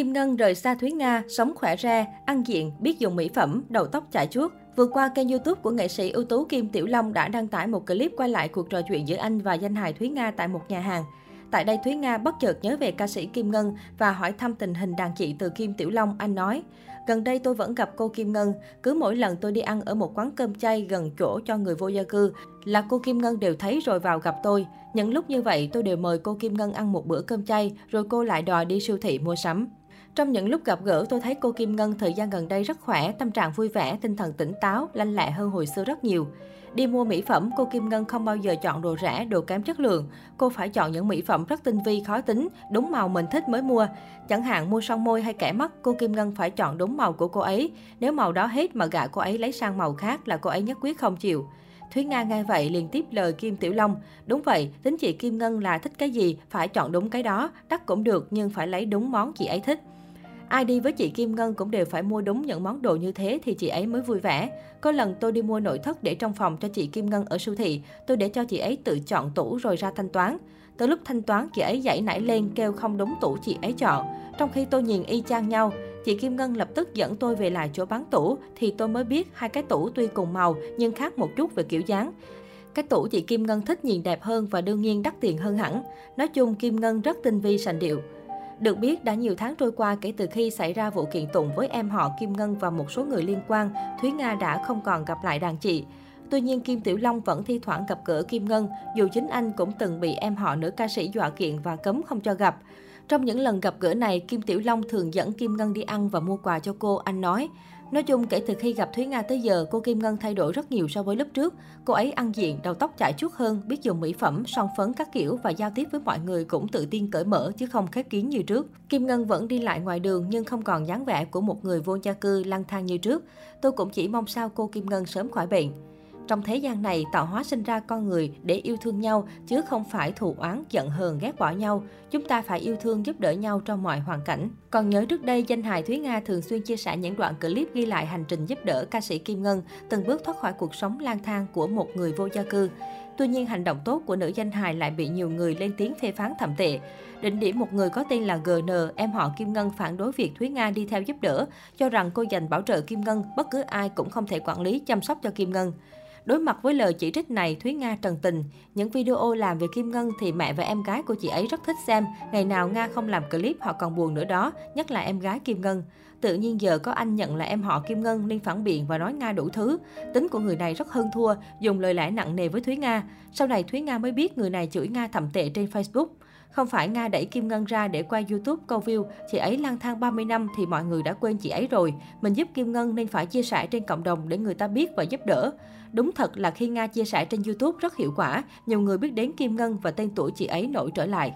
Kim Ngân rời xa Thúy Nga, sống khỏe ra, ăn diện, biết dùng mỹ phẩm, đầu tóc chải chuốt. Vừa qua, kênh youtube của nghệ sĩ ưu tú Kim Tiểu Long đã đăng tải một clip quay lại cuộc trò chuyện giữa anh và danh hài Thúy Nga tại một nhà hàng. Tại đây, Thúy Nga bất chợt nhớ về ca sĩ Kim Ngân và hỏi thăm tình hình đàn chị từ Kim Tiểu Long. Anh nói, gần đây tôi vẫn gặp cô Kim Ngân. Cứ mỗi lần tôi đi ăn ở một quán cơm chay gần chỗ cho người vô gia cư, là cô Kim Ngân đều thấy rồi vào gặp tôi. Những lúc như vậy, tôi đều mời cô Kim Ngân ăn một bữa cơm chay, rồi cô lại đòi đi siêu thị mua sắm. Trong những lúc gặp gỡ, tôi thấy cô Kim Ngân thời gian gần đây rất khỏe, tâm trạng vui vẻ, tinh thần tỉnh táo, lanh lẹ hơn hồi xưa rất nhiều. Đi mua mỹ phẩm, cô Kim Ngân không bao giờ chọn đồ rẻ, đồ kém chất lượng. Cô phải chọn những mỹ phẩm rất tinh vi, khó tính, đúng màu mình thích mới mua. Chẳng hạn mua son môi hay kẻ mắt, cô Kim Ngân phải chọn đúng màu của cô ấy. Nếu màu đó hết mà gạ cô ấy lấy sang màu khác là cô ấy nhất quyết không chịu. Thúy Nga nghe vậy liền tiếp lời Kim Tiểu Long. Đúng vậy, tính chị Kim Ngân là thích cái gì, phải chọn đúng cái đó, đắt cũng được nhưng phải lấy đúng món chị ấy thích. Ai đi với chị Kim Ngân cũng đều phải mua đúng những món đồ như thế thì chị ấy mới vui vẻ. Có lần tôi đi mua nội thất để trong phòng cho chị Kim Ngân ở siêu thị, tôi để cho chị ấy tự chọn tủ rồi ra thanh toán. Tới lúc thanh toán, chị ấy dãy nảy lên kêu không đúng tủ chị ấy chọn. Trong khi tôi nhìn y chang nhau, chị Kim Ngân lập tức dẫn tôi về lại chỗ bán tủ thì tôi mới biết hai cái tủ tuy cùng màu nhưng khác một chút về kiểu dáng. Cái tủ chị Kim Ngân thích nhìn đẹp hơn và đương nhiên đắt tiền hơn hẳn. Nói chung Kim Ngân rất tinh vi sành điệu. Được biết, đã nhiều tháng trôi qua kể từ khi xảy ra vụ kiện tụng với em họ Kim Ngân và một số người liên quan, Thúy Nga đã không còn gặp lại đàn chị. Tuy nhiên, Kim Tiểu Long vẫn thi thoảng gặp gỡ Kim Ngân, dù chính anh cũng từng bị em họ nữ ca sĩ dọa kiện và cấm không cho gặp. Trong những lần gặp gỡ này, Kim Tiểu Long thường dẫn Kim Ngân đi ăn và mua quà cho cô, anh nói. Nói chung, kể từ khi gặp Thúy Nga tới giờ, cô Kim Ngân thay đổi rất nhiều so với lúc trước. Cô ấy ăn diện, đầu tóc chải chuốt hơn, biết dùng mỹ phẩm, son phấn các kiểu và giao tiếp với mọi người cũng tự tin cởi mở chứ không khép kín như trước. Kim Ngân vẫn đi lại ngoài đường nhưng không còn dáng vẻ của một người vô gia cư lang thang như trước. Tôi cũng chỉ mong sao cô Kim Ngân sớm khỏi bệnh. Trong thế gian này, tạo hóa sinh ra con người để yêu thương nhau, chứ không phải thù oán, giận hờn, ghét bỏ nhau. Chúng ta phải yêu thương giúp đỡ nhau trong mọi hoàn cảnh. Còn nhớ trước đây, danh hài Thúy Nga thường xuyên chia sẻ những đoạn clip ghi lại hành trình giúp đỡ ca sĩ Kim Ngân từng bước thoát khỏi cuộc sống lang thang của một người vô gia cư. Tuy nhiên, hành động tốt của nữ danh hài lại bị nhiều người lên tiếng phê phán thậm tệ. đỉnh điểm một người có tên là GN, em họ Kim Ngân phản đối việc Thúy Nga đi theo giúp đỡ, cho rằng cô dành bảo trợ Kim Ngân, bất cứ ai cũng không thể quản lý chăm sóc cho Kim Ngân. Đối mặt với lời chỉ trích này, Thúy Nga trần tình. Những video làm về Kim Ngân thì mẹ và em gái của chị ấy rất thích xem. Ngày nào Nga không làm clip họ còn buồn nữa đó, nhất là em gái Kim Ngân. Tự nhiên giờ có anh nhận là em họ Kim Ngân nên phản biện và nói Nga đủ thứ. Tính của người này rất hơn thua, dùng lời lẽ nặng nề với Thúy Nga. Sau này Thúy Nga mới biết người này chửi Nga thậm tệ trên Facebook. Không phải Nga đẩy Kim Ngân ra để quay YouTube câu view, chị ấy lang thang 30 năm thì mọi người đã quên chị ấy rồi. Mình giúp Kim Ngân nên phải chia sẻ trên cộng đồng để người ta biết và giúp đỡ. Đúng thật là khi Nga chia sẻ trên YouTube rất hiệu quả, nhiều người biết đến Kim Ngân và tên tuổi chị ấy nổi trở lại.